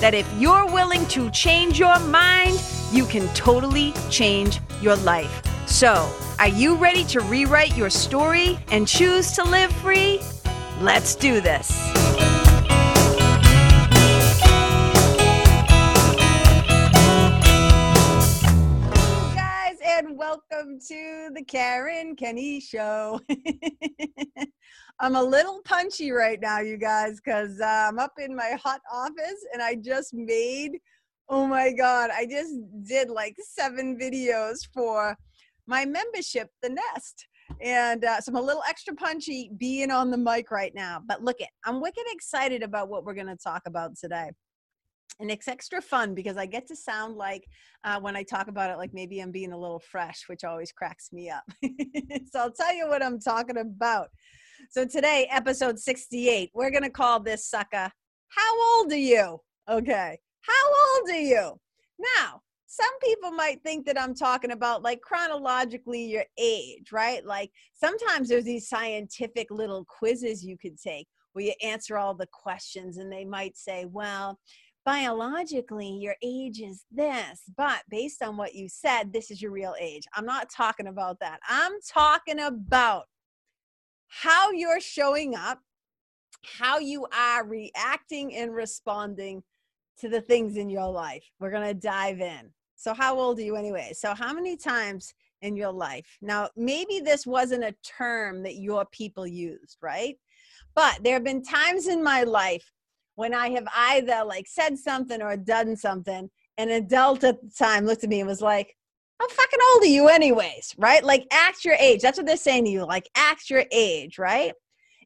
that if you're willing to change your mind, you can totally change your life. So, are you ready to rewrite your story and choose to live free? Let's do this. guys, and welcome to the Karen Kenney Show. I'm a little punchy right now, you guys, because uh, I'm up in my hot office and I just made, oh my God, I just did like seven videos for my membership, The Nest. And uh, so I'm a little extra punchy being on the mic right now. But look it, I'm wicked excited about what we're going to talk about today. And it's extra fun because I get to sound like uh, when I talk about it, like maybe I'm being a little fresh, which always cracks me up. so I'll tell you what I'm talking about. So today, episode 68, we're going to call this sucker, How Old Are You? Okay. How old are you? Now, some people might think that I'm talking about like chronologically your age, right? Like sometimes there's these scientific little quizzes you could take where you answer all the questions and they might say, well, biologically your age is this, but based on what you said, this is your real age. I'm not talking about that. I'm talking about how you're showing up, how you are reacting and responding to the things in your life. We're going to dive in. So, how old are you anyway? So, how many times in your life? Now, maybe this wasn't a term that your people used, right? But there have been times in my life when I have either like said something or done something, an adult at the time looked at me and was like, how fucking old are you anyways right? Like act your age. That's what they're saying to you like act your age right?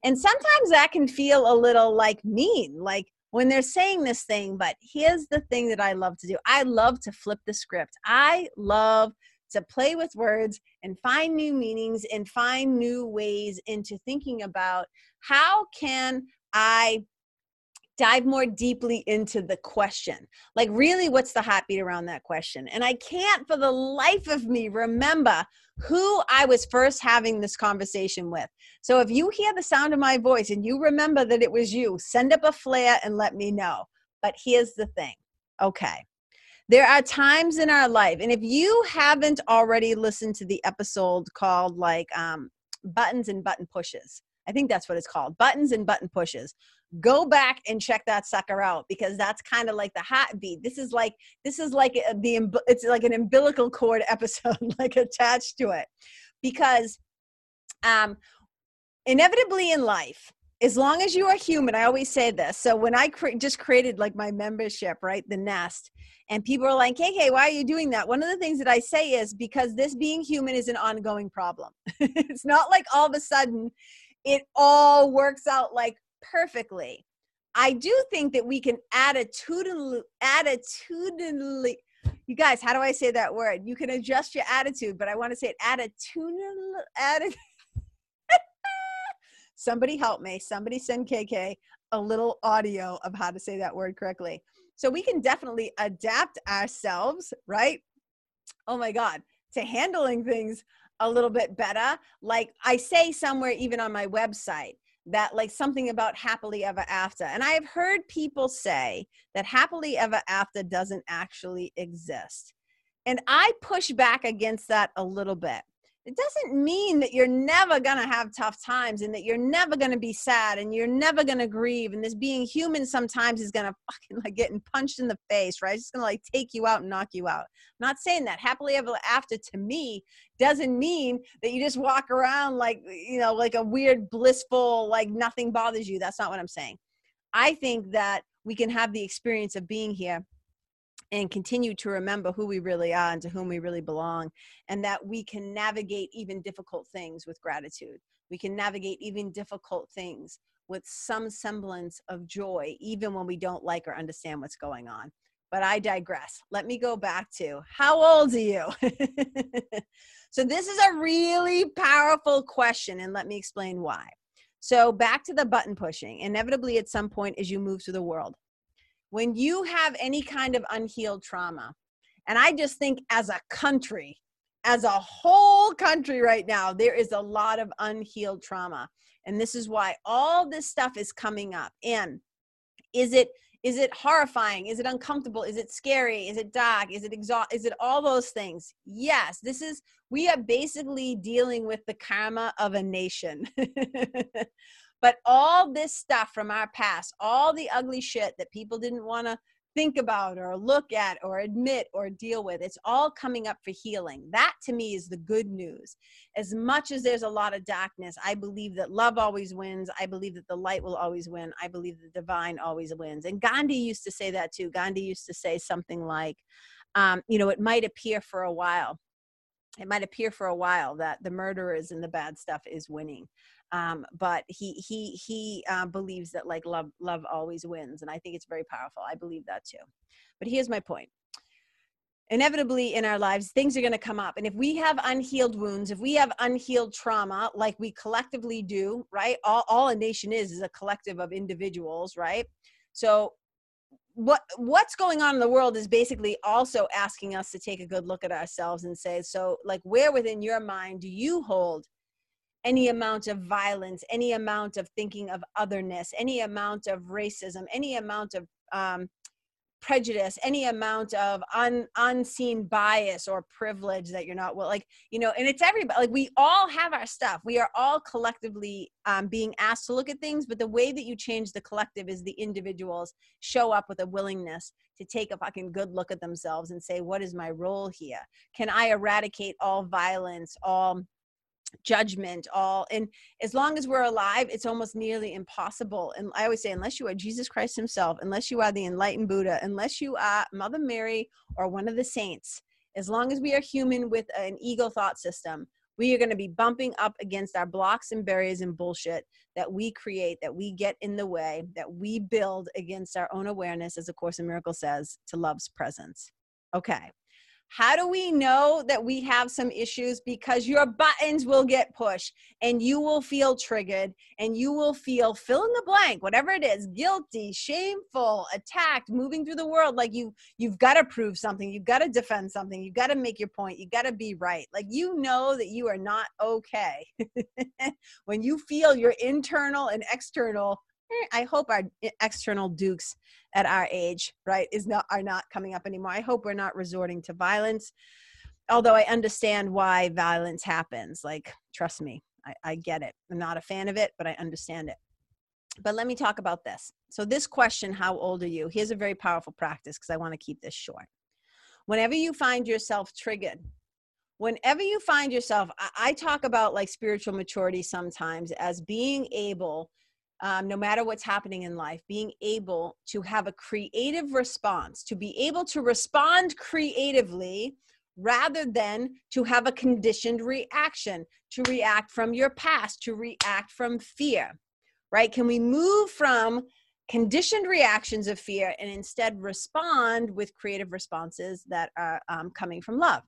And sometimes that can feel a little like mean like when they're saying this thing but here's the thing that i love to do. I love to flip the script. I love to play with words and find new meanings and find new ways into thinking about how can i dive more deeply into the question. Like, really, what's the heartbeat around that question? And I can't for the life of me remember who I was first having this conversation with. So if you hear the sound of my voice and you remember that it was you, send up a flare and let me know. But here's the thing okay. There are times in our life, and if you haven't already listened to the episode called like um, Buttons and Button Pushes, I think that's what it's called Buttons and Button Pushes go back and check that sucker out because that's kind of like the hot beat this is like this is like uh, the it's like an umbilical cord episode like attached to it. Because um inevitably in life as long as you are human i always say this so when i cre- just created like my membership right the nest and people are like hey hey why are you doing that? One of the things that i say is because this being human is an ongoing problem. It's not like all of a sudden it all works out like perfectly. I do think that we can attitudinally, attitudinally, you guys, how do I say that word? You can adjust your attitude, but I want to say it attitudinally. Somebody help me. Somebody send KK a little audio of how to say that word correctly. So we can definitely adapt ourselves, right? Oh my God, to handling things a little bit better. Like I say somewhere, even on my website, that like something about happily ever after. And I have heard people say that happily ever after doesn't actually exist. And I push back against that a little bit. It doesn't mean that you're never going to have tough times and that you're never going to be sad and you're never going to grieve. And this being human sometimes is going to fucking like getting punched in the face, right? It's going to like take you out and knock you out. I'm not saying that. Happily ever after to me doesn't mean that you just walk around like, you know, like a weird, blissful, like nothing bothers you. That's not what I'm saying. I think that we can have the experience of being here and continue to remember who we really are and to whom we really belong, and that we can navigate even difficult things with gratitude. We can navigate even difficult things with some semblance of joy, even when we don't like or understand what's going on. but I digress. Let me go back to how old are you? so, this is a really powerful question, and let me explain why. So, back to the button pushing. Inevitably, at some point, as you move through the world, when you have any kind of unhealed trauma, and I just think as a country, as a whole country right now, there is a lot of unhealed trauma. And this is why all this stuff is coming up. And is it is it horrifying? Is it uncomfortable? Is it scary? Is it dark? Is it exhaust is it all those things? Yes this is we are basically dealing with the karma of a nation but all this stuff from our past all the ugly shit that people didn't want to think about or look at or admit or deal with. It's all coming up for healing. That to me is the good news. As much as there's a lot of darkness, I believe that love always wins. I believe that the light will always win. I believe the divine always wins. And Gandhi used to say that too. Gandhi used to say something like, um, you know, it might appear for a while. It might appear for a while that the murderers and the bad stuff is winning um, but he he he uh, believes that like love love always wins and i think it's very powerful. I believe that too. But here's my point. Inevitably in our lives things are going to come up and if we have unhealed wounds if we have unhealed trauma like we collectively do right all, all a nation is is a collective of individuals right? So what what's going on in the world is basically also asking us to take a good look at ourselves and say so like where within your mind do you hold any amount of violence, any amount of thinking of otherness, any amount of racism, any amount of um, prejudice, any amount of un, unseen bias or privilege that you're not well, like you know, and it's everybody. Like we all have our stuff. We are all collectively um, being asked to look at things, but the way that you change the collective is the individuals show up with a willingness to take a fucking good look at themselves and say, what is my role here? Can I eradicate all violence, all judgment all and as long as we're alive it's almost nearly impossible and i always say unless you are jesus christ himself unless you are the enlightened buddha unless you are mother mary or one of the saints as long as we are human with an ego thought system we are going to be bumping up against our blocks and barriers and bullshit that we create that we get in the way that we build against our own awareness as the course in miracles says to love's presence. Okay how do we know that we have some issues? Because your buttons will get pushed and you will feel triggered and you will feel fill in the blank, whatever it is, guilty, shameful, attacked, moving through the world like you you've got to prove something, you've got to defend something, you've got to make your point, you've got to be right. Like you know that you are not okay. when you feel your internal and external Eh, I hope our eh, external dukes at our age, right, is not are not coming up anymore. I hope we're not resorting to violence. Although I understand why violence happens. Like, trust me, I, I get it. I'm not a fan of it, but I understand it. But let me talk about this. So, this question, how old are you? Here's a very powerful practice because I want to keep this short. Whenever you find yourself triggered, whenever you find yourself, I, I talk about like spiritual maturity sometimes as being able um, no matter what's happening in life, being able to have a creative response, to be able to respond creatively rather than to have a conditioned reaction, to react from your past, to react from fear, right? Can we move from conditioned reactions of fear and instead respond with creative responses that are um, coming from love?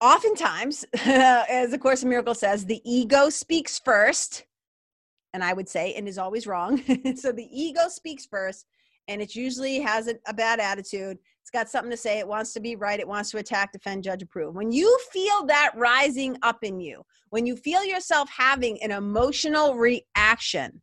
Oftentimes, as the Course in Miracles says, the ego speaks first and I would say, and is always wrong. so the ego speaks first, and it usually has a, a, bad attitude. It's got something to say. It wants to be right. It wants to attack, defend, judge, approve. When you feel that rising up in you, when you feel yourself having an emotional reaction,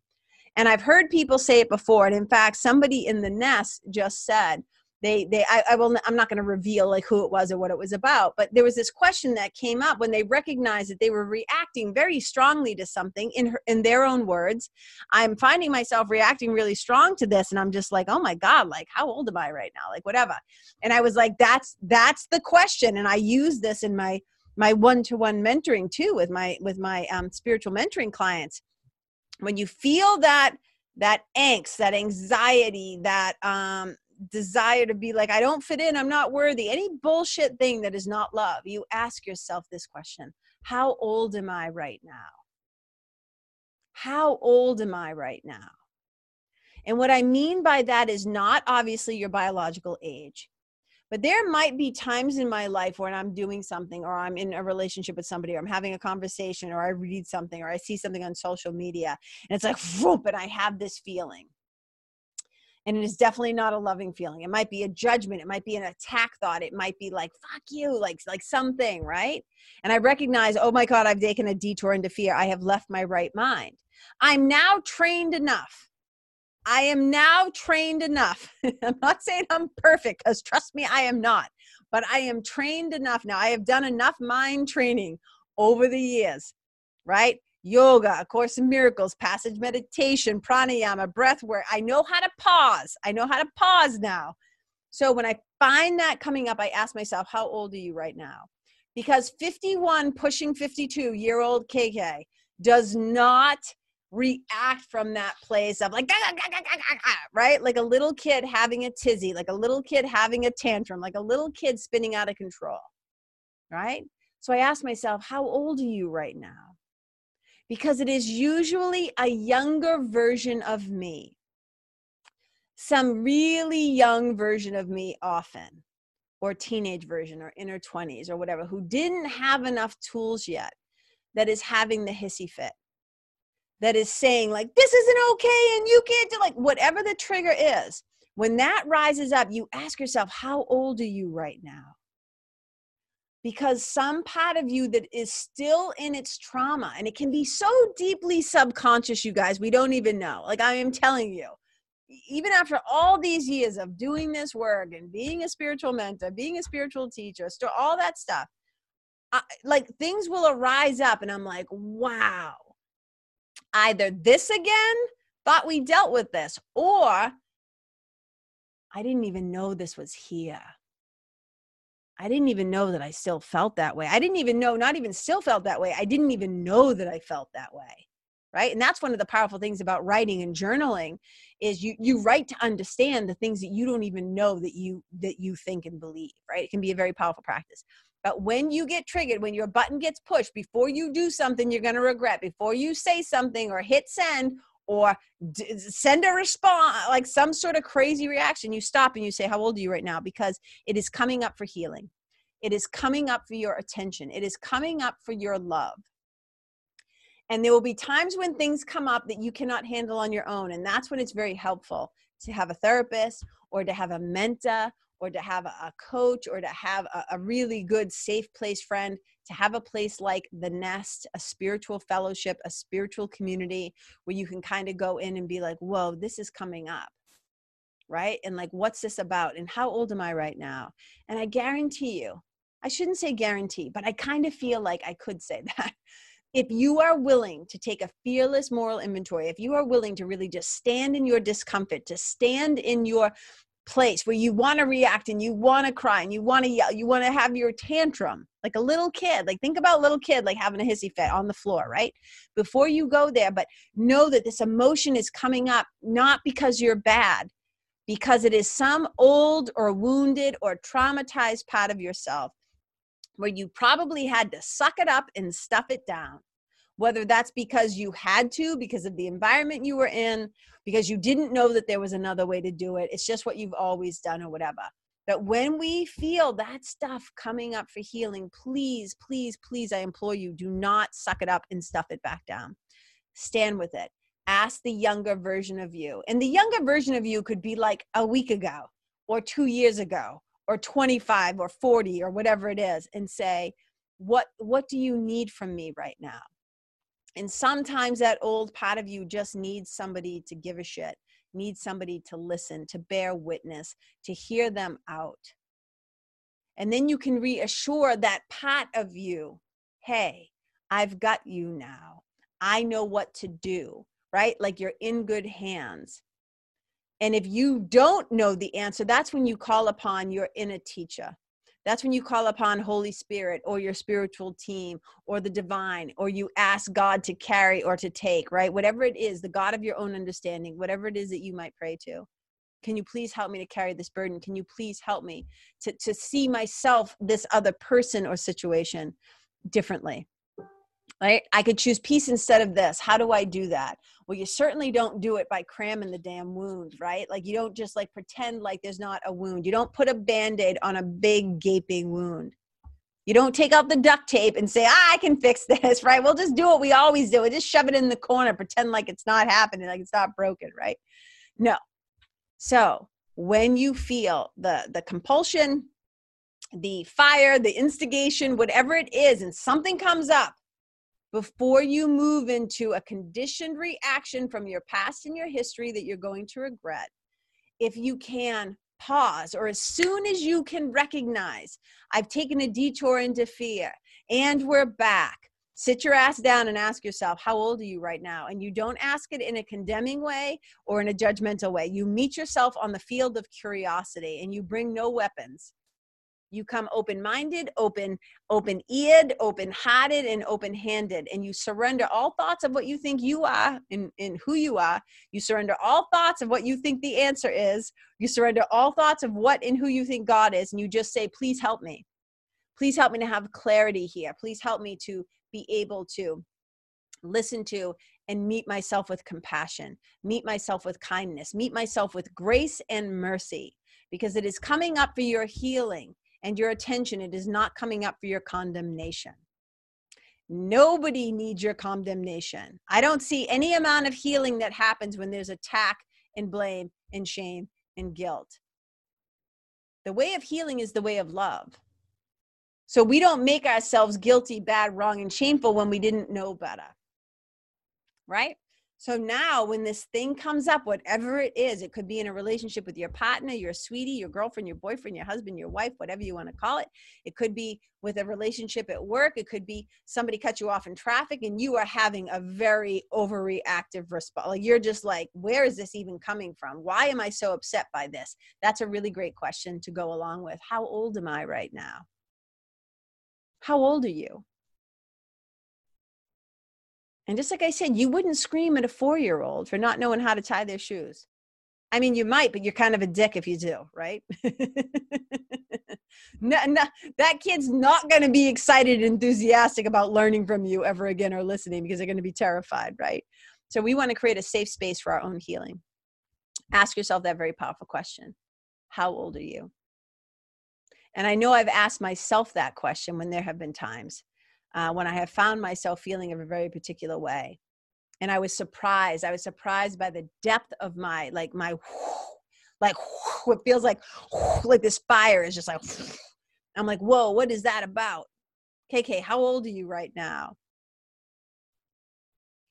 and I've heard people say it before, and in fact, somebody in the nest just said, they they I, I will i'm not going to reveal like who it was or what it was about but there was this question that came up when they recognized that they were reacting very strongly to something in her, in their own words. I'm finding myself reacting really strong to this and i'm just like oh my god like how old am i right now? Like whatever. And i was like that's that's the question. And i use this in my my one-to-one mentoring too with my with my um, spiritual mentoring clients. When you feel that that angst that anxiety that um desire to be like, I don't fit in, I'm not worthy, any bullshit thing that is not love, you ask yourself this question How old am I right now? How old am I right now? And what I mean by that is not obviously your biological age. But there might be times in my life when I'm doing something or I'm in a relationship with somebody or I'm having a conversation or I read something or I see something on social media and it's like, whoop, and I have this feeling. And it is definitely not a loving feeling. It might be a judgment. It might be an attack thought. It might be like, fuck you, like, like something, right? And I recognize, oh my God, I've taken a detour into fear. I have left my right mind. I'm now trained enough I am now trained enough. I'm not saying I'm perfect because trust me, I am not, but I am trained enough now. I have done enough mind training over the years, right? Yoga, A Course in Miracles, passage meditation, pranayama, breath work. I know how to pause. I know how to pause now. So when I find that coming up, I ask myself, how old are you right now? Because 51 pushing 52 year old KK does not react from that place of like ah, ah, ah, right like a little kid having a tizzy like a little kid having a tantrum like a little kid spinning out of control right so i ask myself how old are you right now because it is usually a younger version of me. Some really young version of me often or teenage version or inner 20s or whatever who didn't have enough tools yet that is having the hissy fit. That is saying like this isn't okay and you can't do like whatever the trigger is. When that rises up you ask yourself how old are you right now because some part of you that is still in its trauma and it can be so deeply subconscious you guys we don't even know like i am telling you even after all these years of doing this work and being a spiritual mentor being a spiritual teacher all that stuff I, like things will arise up and i'm like wow either this again, thought we dealt with this, or I didn't even know this was here. I didn't even know that I still felt that way. I didn't even know, not even still felt that way. I didn't even know that I felt that way. Right. And that's one of the powerful things about writing and journaling is you you write to understand the things that you don't even know that you that you think and believe. Right. It can be a very powerful practice. But when you get triggered, when your button gets pushed, before you do something you're going to regret, before you say something or hit send or d- send a response, like some sort of crazy reaction, you stop and you say, How old are you right now? Because it is coming up for healing. It is coming up for your attention. It is coming up for your love. And there will be times when things come up that you cannot handle on your own. And that's when it's very helpful to have a therapist or to have a mentor or to have a coach or to have a, a, really good safe place friend to have a place like the nest a spiritual fellowship a spiritual community where you can kind of go in and be like whoa this is coming up right? And like what's this about? And how old am i right now? And i guarantee you i shouldn't say guarantee but i kind of feel like i could say that. If you are willing to take a fearless moral inventory, if you are willing to really just stand in your discomfort, to stand in your place where you want to react and you want to cry and you want to yell, you want to have your tantrum like a little kid. Like think about a little kid like having a hissy fit on the floor, right? Before you go there, but know that this emotion is coming up not because you're bad, because it is some old or wounded or traumatized part of yourself where you probably had to suck it up and stuff it down whether that's because you had to because of the environment you were in because you didn't know that there was another way to do it. It's just what you've always done or whatever. But when we feel that stuff coming up for healing please please please i implore you do not suck it up and stuff it back down. Stand with it. Ask the younger version of you. And the younger version of you could be like a week ago or 2 years ago or 25 or 40 or whatever it is and say what what do you need from me right now and sometimes that old part of you just needs somebody to give a shit, needs somebody to listen, to bear witness, to hear them out. And then you can reassure that part of you hey, I've got you now. I know what to do, right? Like you're in good hands. And if you don't know the answer, that's when you call upon your inner teacher that's when you call upon Holy Spirit or your spiritual team or the divine, or you ask God to carry or to take, right? Whatever it is, the God of your own understanding, whatever it is that you might pray to. Can you please help me to carry this burden? Can you please help me to, to see myself, this other person or situation differently? Right? I could choose peace instead of this. How do I do that? Well, you certainly don't do it by cramming the damn wound, right? Like you don't just like pretend like there's not a wound. You don't put a band aid on a big gaping wound. You don't take out the duct tape and say, ah, I can fix this, right? We'll just do what we always do. We'll just shove it in the corner, pretend like it's not happening, like it's not broken, right? No. So when you feel the the compulsion, the fire, the instigation, whatever it is, and something comes up, before you move into a conditioned reaction from your past and your history that you're going to regret, if you can pause or as soon as you can recognize I've taken a detour into fear and we're back, sit your ass down and ask yourself, how old are you right now? And you don't ask it in a condemning way or in a judgmental way. You meet yourself on the field of curiosity and you bring no weapons you come open-minded open open-eared open-hearted and open-handed and you surrender all thoughts of what you think you are and, and who you are. You surrender all thoughts of what you think the answer is. You surrender all thoughts of what and who you think god is and you just say please help me. Please help me to have clarity here. Please help me to be able to listen to and meet myself with compassion, meet myself with kindness, meet myself with grace and mercy, because it is coming up for your healing and your attention. It is not coming up for your condemnation. Nobody needs your condemnation. I don't see any amount of healing that happens when there's attack and blame and shame and guilt. The way of healing is the way of love. So we don't make ourselves guilty, bad, wrong, and shameful when we didn't know better. Right? So now, when this thing comes up, whatever it is, it could be in a relationship with your partner, your sweetie, your girlfriend, your boyfriend, your husband, your wife, whatever you want to call it. It could be with a relationship at work. It could be somebody cut you off in traffic and you are having a very overreactive response. Like you're just like, where is this even coming from? Why am I so upset by this? That's a really great question to go along with. How old am I right now? How old are you? And just like I said, you wouldn't scream at a four year old for not knowing how to tie their shoes. I mean, you might, but you're kind of a dick if you do, right? no, no, that kid's not going to be excited and enthusiastic about learning from you ever again or listening because they're going to be terrified, right? So we want to create a safe space for our own healing. Ask yourself that very powerful question How old are you? And I know I've asked myself that question when there have been times uh, when I have found myself feeling of a very particular way. And I was surprised. I was surprised by the depth of my, like, my, like, what feels like, like this fire is just like, I'm like, whoa, what is that about? KK, how old are you right now?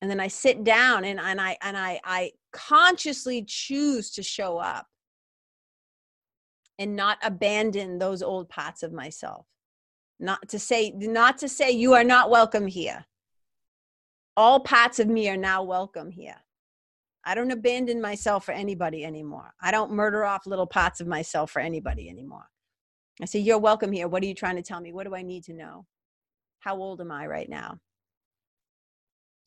And then I sit down and, and I and I I consciously choose to show up and not abandon those old parts of myself not to say not to say you are not welcome here. All parts of me are now welcome here. I don't abandon myself for anybody anymore. I don't murder off little parts of myself for anybody anymore. I say you're welcome here. What are you trying to tell me? What do i need to know? How old am i right now?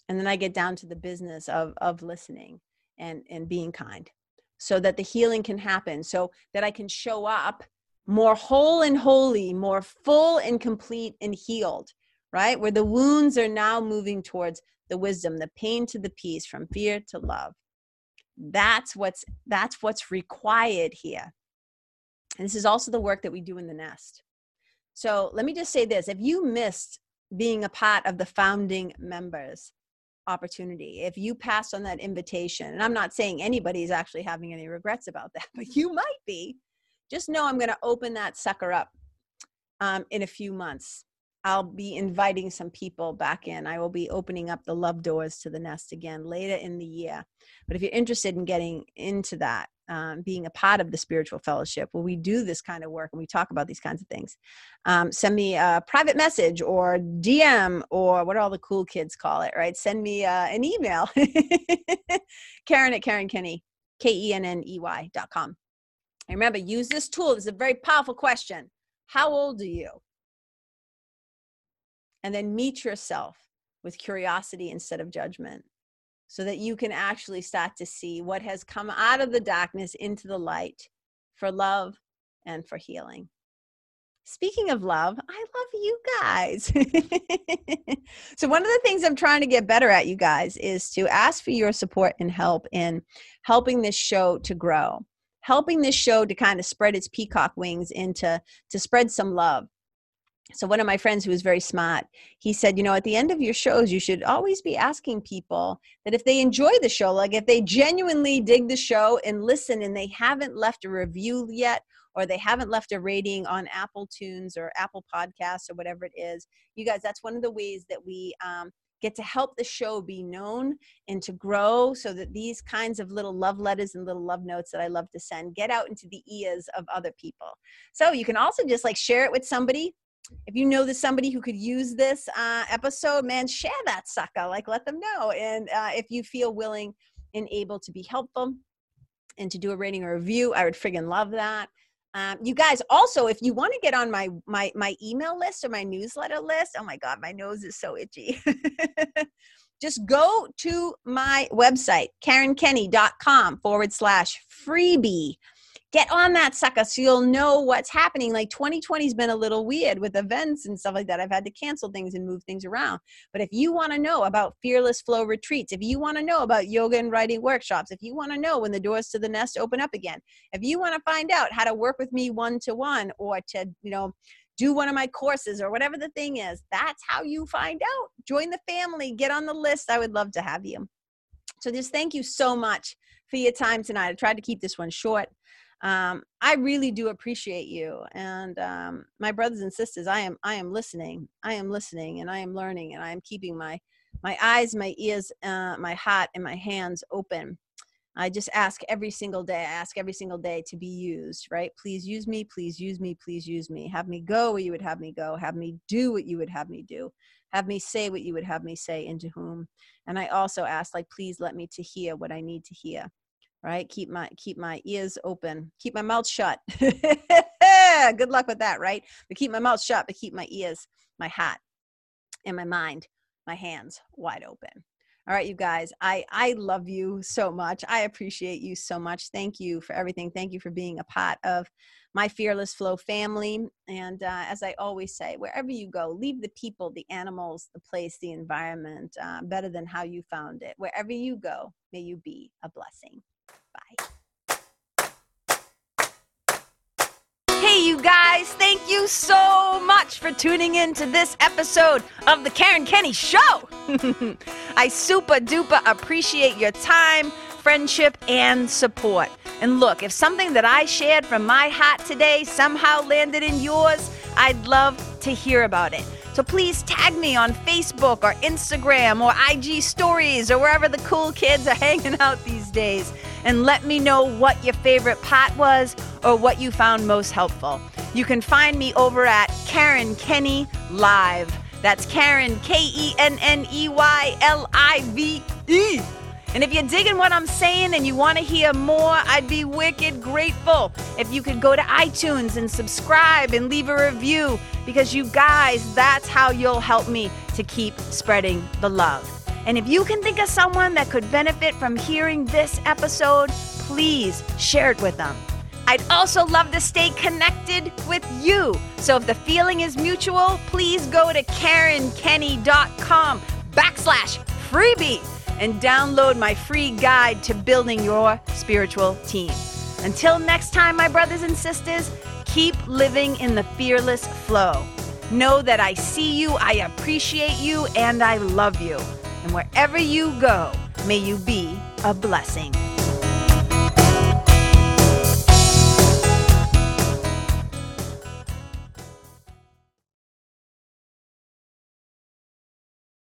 And then i get down to the business of of listening and and being kind so that the healing can happen so that i can show up more whole and holy, more full and complete and healed, right? Where the wounds are now moving towards the wisdom, the pain to the peace, from fear to love. That's what's that's what's required here. And this is also the work that we do in the nest. So let me just say this if you missed being a part of the founding members opportunity, if you passed on that invitation, and I'm not saying anybody is actually having any regrets about that, but you might be just know I'm going to open that sucker up um, in a few months. I'll be inviting some people back in. I will be opening up the love doors to the nest again later in the year. But if you're interested in getting into that, um, being a part of the spiritual fellowship where we do this kind of work and we talk about these kinds of things, um, send me a private message or DM or what all the cool kids call it, right? Send me uh, an email. Karen at Karen Kenney, K E N N E Y dot com. And remember, use this tool. It's a very powerful question. How old are you? And then meet yourself with curiosity instead of judgment so that you can actually start to see what has come out of the darkness into the light for love and for healing. Speaking of love, I love you guys. so, one of the things I'm trying to get better at, you guys, is to ask for your support and help in helping this show to grow, helping this show to kind of spread its peacock wings into to spread some love. So, one of my friends who was very smart, he said, You know, at the end of your shows, you should always be asking people that if they enjoy the show, like if they genuinely dig the show and listen and they haven't left a review yet or they haven't left a rating on Apple Tunes or Apple Podcasts or whatever it is, you guys, that's one of the ways that we um, get to help the show be known and to grow so that these kinds of little love letters and little love notes that I love to send get out into the ears of other people. So you can also just like share it with somebody. If you know that somebody who could use this uh, episode, man, share that sucker. Like let them know. And uh, if you feel willing and able to be helpful and to do a rating or review, I would friggin' love that. Um, you guys also, if you want to get on my my my email list or my newsletter list, oh my god, my nose is so itchy. Just go to my website, KarenKenney.com forward slash freebie get on that sucker so you'll know what's happening. Like 2020's been a little weird with events and stuff like that. I've had to cancel things and move things around. But if you want to know about Fearless Flow retreats, if you want to know about yoga and writing workshops, if you want to know when the doors to the nest open up again, if you want to find out how to work with me one to one or to, you know, do one of my courses or whatever the thing is, that's how you find out. Join the family, get on the list. I would love to have you. So just thank you so much for your time tonight. I tried to keep this one short um, I really do appreciate you and um, my brothers and sisters. I am I am listening. I am listening and I am learning and I am keeping my my eyes, my ears, uh, my heart, and my hands open. I just ask every single day. I ask every single day to be used. Right? Please use me. Please use me. Please use me. Have me go where you would have me go. Have me do what you would have me do. Have me say what you would have me say. Into whom. And I also ask, like, please let me to hear what I need to hear right? Keep my keep my ears open keep my mouth shut. Good luck with that right? But keep my mouth shut but keep my ears my heart and my mind my hands wide open. All right you guys i i love you so much. I appreciate you so much. Thank you for everything. Thank you for being a part of my fearless flow family. And uh, as i always say wherever you go leave the people the animals the place the environment uh, better than how you found it. Wherever you go may you be a blessing Hey, you guys, thank you so much for tuning in to this episode of The Karen Kenney Show. I super duper appreciate your time, friendship, and support. And look, if something that I shared from my heart today somehow landed in yours, I'd love to hear about it. So please tag me on Facebook or Instagram or IG stories or wherever the cool kids are hanging out these days and let me know what your favorite part was or what you found most helpful. You can find me over at Karen Kenney Live. That's Karen, K E N N E Y L I V E. And if you're digging what I'm saying and you want to hear more, I'd be wicked grateful if you could go to iTunes and subscribe and leave a review because you guys, that's how you'll help me to keep spreading the love. And if you can think of someone that could benefit from hearing this episode, please share it with them. I'd also love to stay connected with you. So if the feeling is mutual, please go to KarenKenney.com backslash freebie and download my free guide to building your spiritual team. Until next time, my brothers and sisters, keep living in the fearless flow. Know that I see you, I appreciate you, and I love you. And wherever you go, may you be a blessing.